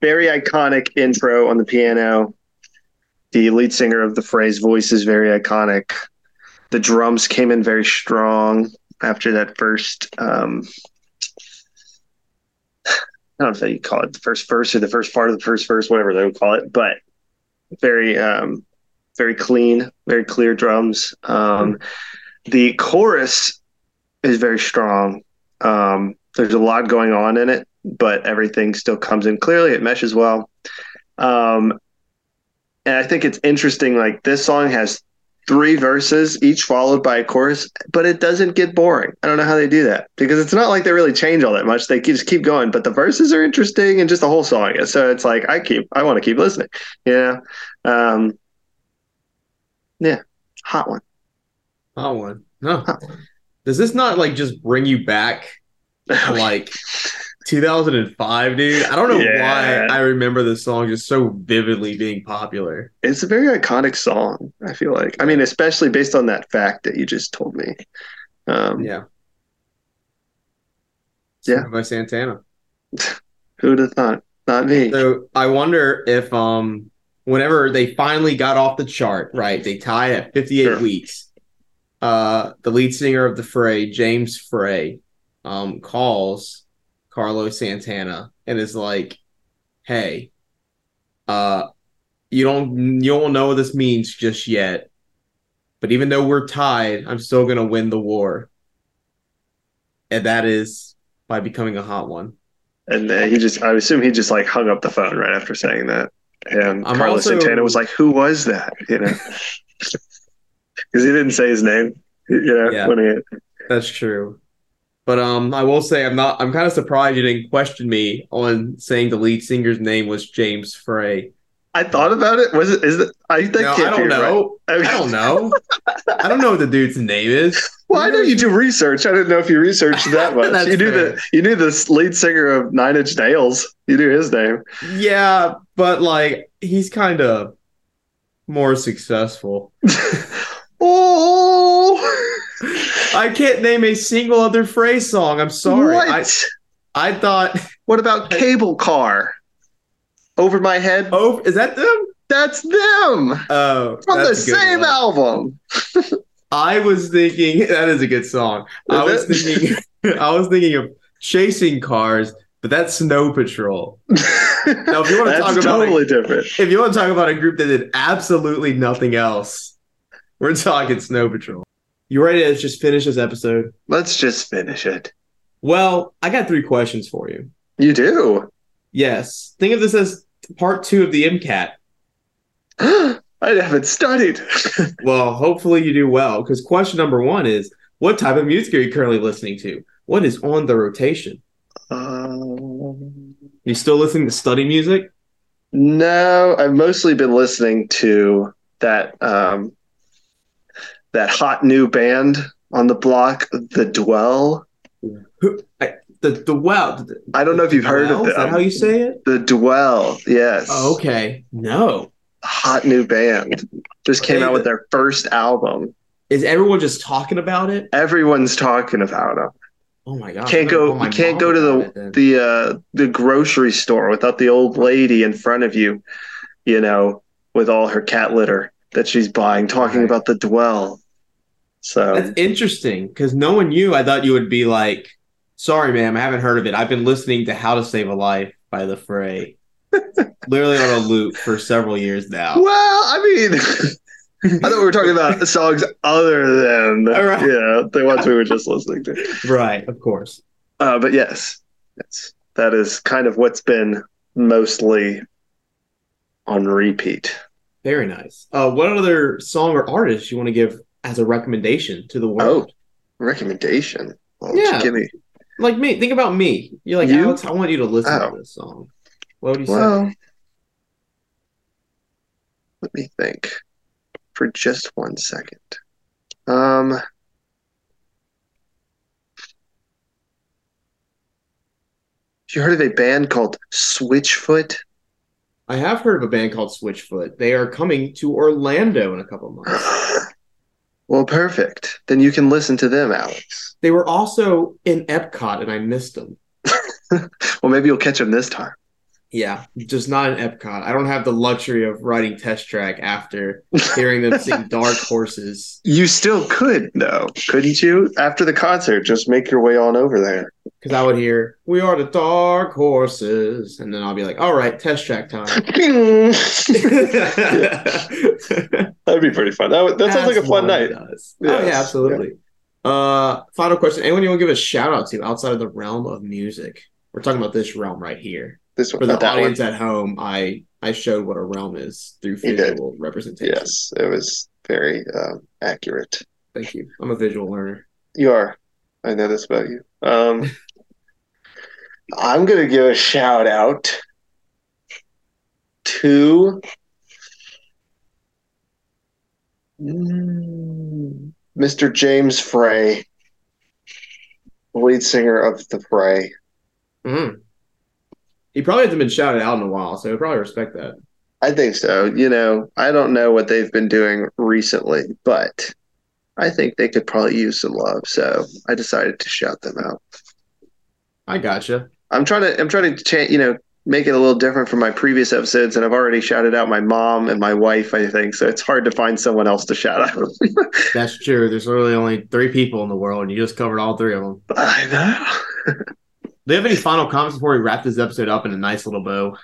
very iconic intro on the piano. The lead singer of the Fray's voice is very iconic. The drums came in very strong after that first. Um, I don't know if you call it the first verse or the first part of the first verse, whatever they would call it, but very, um, very clean, very clear drums. Um, the chorus is very strong. Um, there's a lot going on in it, but everything still comes in clearly. It meshes well. Um, and I think it's interesting. Like this song has three verses, each followed by a chorus, but it doesn't get boring. I don't know how they do that because it's not like they really change all that much. They just keep going, but the verses are interesting and just the whole song is. So it's like I keep, I want to keep listening. You know, um, yeah, hot one. Hot one. No. Does this not like just bring you back to like 2005, dude? I don't know Yeah. why I remember this song just so vividly being popular. It's a very iconic song. I feel like. I mean, especially based on that fact that you just told me. Um, Yeah. Yeah. By Santana. Who'd have thought? Not me. So I wonder if um whenever they finally got off the chart, right? They tie at 58 Sure. weeks. Uh the lead singer of the fray, James Frey, um, calls Carlos Santana and is like, Hey, uh you don't you don't know what this means just yet. But even though we're tied, I'm still gonna win the war. And that is by becoming a hot one. And uh, he just, I assume he just like hung up the phone right after saying that. And I'm Carlos also- Santana was like, "Who was that?" You know, because he didn't say his name. You know, Yeah. when he, That's true. But um, I will say I'm not. I'm kind of surprised you didn't question me on saying the lead singer's name was James Frey. I thought about it. Was it? Is it? I that No, I don't know. right. I, don't know. I don't know what the dude's name is. Well, I know you do research. I didn't know if you researched that much. You knew fair. the you knew the lead singer of Nine Inch Nails. You knew his name. Yeah, but like he's kind of more successful. Oh, I can't name a single other Fray song. I'm sorry. What? I I thought. what about Cable Car? Over my head. Oh, is that them? That's them Oh, from the a same one. album. I was thinking that is a good song. I was it? thinking I was thinking of chasing cars, but that's Snow Patrol. Now, if you wanna That's talk about, totally different. If you want to talk about a group that did absolutely nothing else, we're talking Snow Patrol. You ready to just finish this episode? Let's just finish it. Well, I got three questions for you. You do. Yes. Think of this as part two of the MCAT. I haven't studied. Well, hopefully you do well, because question number one is what type of music are you currently listening to? What is on the rotation? um, You still listening to study music? no, I've mostly been listening to that um, that hot new band on the block, The Dwell. Who, I, the Dwell. I don't know if you've heard Well, of Is that how you say it? The Dwell, yes. Oh, okay. No. Hot new band. Just came Hey, out with the- their first album. Is everyone just talking about it? Everyone's talking about them. Oh my god. can't go you can't go to the the uh the grocery store without the old lady in front of you you know with all her cat litter that she's buying talking Right. about the dwell so That's interesting because knowing you, I thought you would be like, "Sorry, ma'am, I haven't heard of it. I've been listening to How to Save a Life by The Fray, literally on a loop for several years now." well i mean i thought we were talking about songs other than right. yeah the ones we were just listening to Right, of course. uh but yes that's that is kind of what's been mostly on repeat Very nice. Uh, what other song or artist you want to give as a recommendation to the world? recommendation Why Yeah. give me Like me, think about me. You're like You? Alex. I want you to listen Oh. to this song. What would you say? Let me think for just one second. Um, you heard of a band called Switchfoot? I have heard of a band called Switchfoot. They are coming to Orlando in a couple months. Well, perfect. Then you can listen to them, Alex. They were also in Epcot, and I missed them. Well, maybe you'll catch them this time. Yeah, just not in Epcot. I don't have the luxury of riding Test Track after hearing them sing Dark Horses You still could, though, couldn't you? After the concert, just make your way on over there. because I would hear "We are the Dark Horses," and then I'll be like, "All right, Test Track time." That'd be pretty fun. That, would- that sounds like a fun night. does. Oh, yeah, Yes. absolutely. Uh, final question: Anyone you want to give a shout out to outside of the realm of music? We're talking about this realm right here. This one, For the that one. audience at home, I I showed what a realm is through visual representation. Yes, it was very um, accurate. Thank you. I'm a visual learner. You are. I know this about you. Um, I'm gonna give a shout out to Mr. James Frey, lead singer of the Fray. Mm. He probably hasn't been shouted out in a while, so I probably respect that. I think so. You know, I don't know what they've been doing recently, but I think they could probably use some love. So I decided to shout them out. I gotcha. I'm trying to I'm trying to cha- you know make it a little different from my previous episodes, and I've already shouted out my mom and my wife. I think so. It's hard to find someone else to shout out. That's true. There's really only three people in the world, and you just covered all three of them. I know. Do you have any final comments before we wrap this episode up in a nice little bow?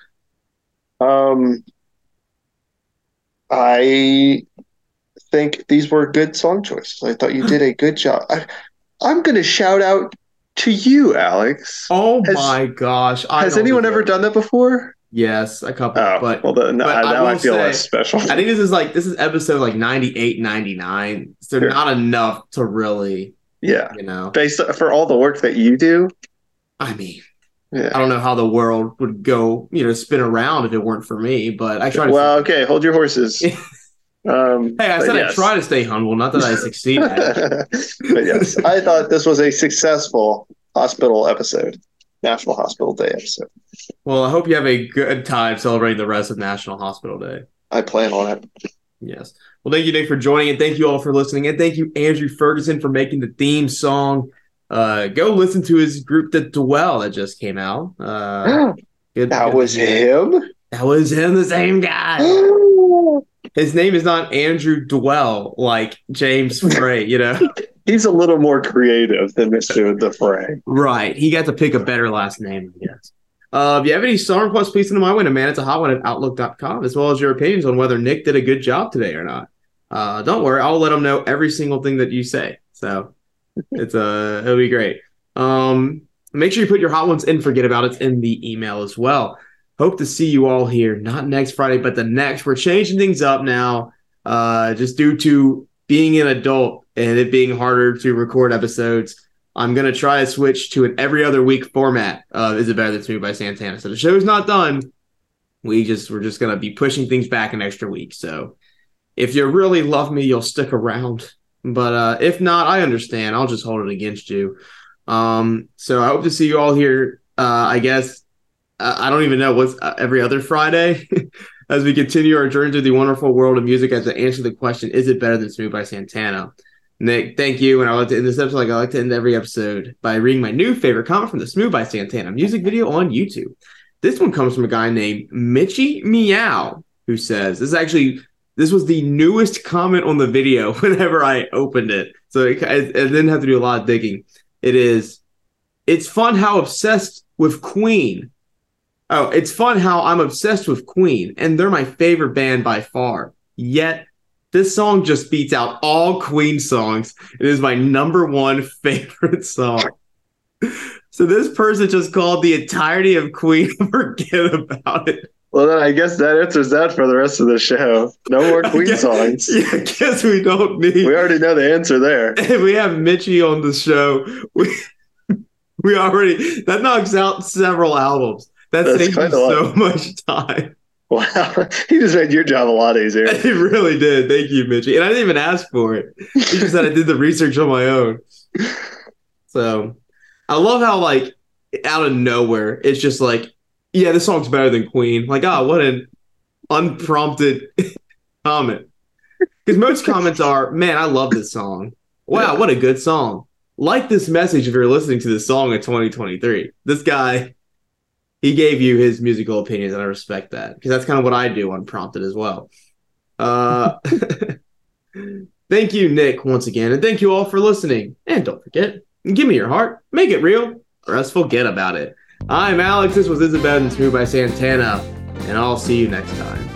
Um, I think these were good song choices. I thought you did a good job. I, I'm going to shout out to you, Alex. Oh Has- my gosh! I Has anyone ever done that before? Yes, a couple. Oh, but well, then, but I now I, will feel say- less special. I think this is like this is episode like 98, 99. So Sure. not enough to really, yeah, you know. based for all the work that you do. I mean, Yeah. I don't know how the world would go, you know, spin around if it weren't for me. But I try to. Well, okay, hold your horses. Um, hey, I said I try to stay humble, not that I succeed. but yes, I thought this was a successful hospital episode, National Hospital Day episode. Well, I hope you have a good time celebrating the rest of National Hospital Day. I plan on it. Yes. Well, thank you, Nick, for joining, and thank you all for listening, and thank you, Andrew Ferguson, for making the theme song. Uh, go listen to his group, The Dwell, that just came out. Uh, good- that good- was him. That was him, the same guy. His name is not Andrew Dwell, like James Frey, you know? He's a little more creative than Mr. The Fray. right. He got to pick a better last name, I guess. Uh, if you have any song requests, please send them my way to man. It's a hot one at outlook.com, as well as your opinions on whether Nick did a good job today or not. Uh, don't worry, I'll let him know every single thing that you say. So it's uh it'll be great. Um, make sure you put your hot ones in. Forget about it in the email as well. Hope to see you all here, not next Friday, but the next. We're changing things up now, uh, just due to being an adult and it being harder to record episodes. I'm gonna try to switch to an every other week format. Uh, is it better than Smooth by Santana? So the show's not done. We just we're just gonna be pushing things back an extra week. So if you really love me, you'll stick around. But uh, if not, I understand. I'll just hold it against you. Um, so I hope to see you all here. Uh, I guess uh, I don't even know what's uh, every other Friday as we continue our journey through the wonderful world of music. As to answer the question, is it better than Smooth by Santana? Nick, thank you. And I like to end this episode like I like to end every episode by reading my new favorite comment from the Smooth by Santana music video on YouTube. This one comes from a guy named Mitchy Meow, who says this is actually this was the newest comment on the video whenever I opened it. So it, I, didn't have to do a lot of digging. It is, it's fun how obsessed with Queen. Oh, it's fun how I'm obsessed with Queen, and they're my favorite band by far. Yet this song just beats out all Queen songs. It is my number one favorite song. So this person just called the entirety of Queen. Forget about it. Well, then I guess that answers that for the rest of the show. No more Queen Yeah. songs. Yeah, I guess we don't need. We already know the answer there. If we have Mitchie on the show, we we already that knocks out several albums. That That's saves kinda so much time. Wow, he just made your job a lot easier. He really did. Thank you, Mitchie. And I didn't even ask for it. He just said I did the research on my own. So I love how like out of nowhere, it's just like, yeah, this song's better than Queen. Like, oh, what an unprompted comment. Because most comments are, "Man, I love this song. Wow, what a good song." Like this message if you're listening to this song in 2023. This guy, he gave you his musical opinions, and I respect that because that's kind of what I do unprompted as well. Uh, thank you, Nick, once again, and thank you all for listening. And don't forget, give me your heart, make it real, or else forget about it. I'm Alex. This was Isabel and Smooth by Santana, and I'll see you next time.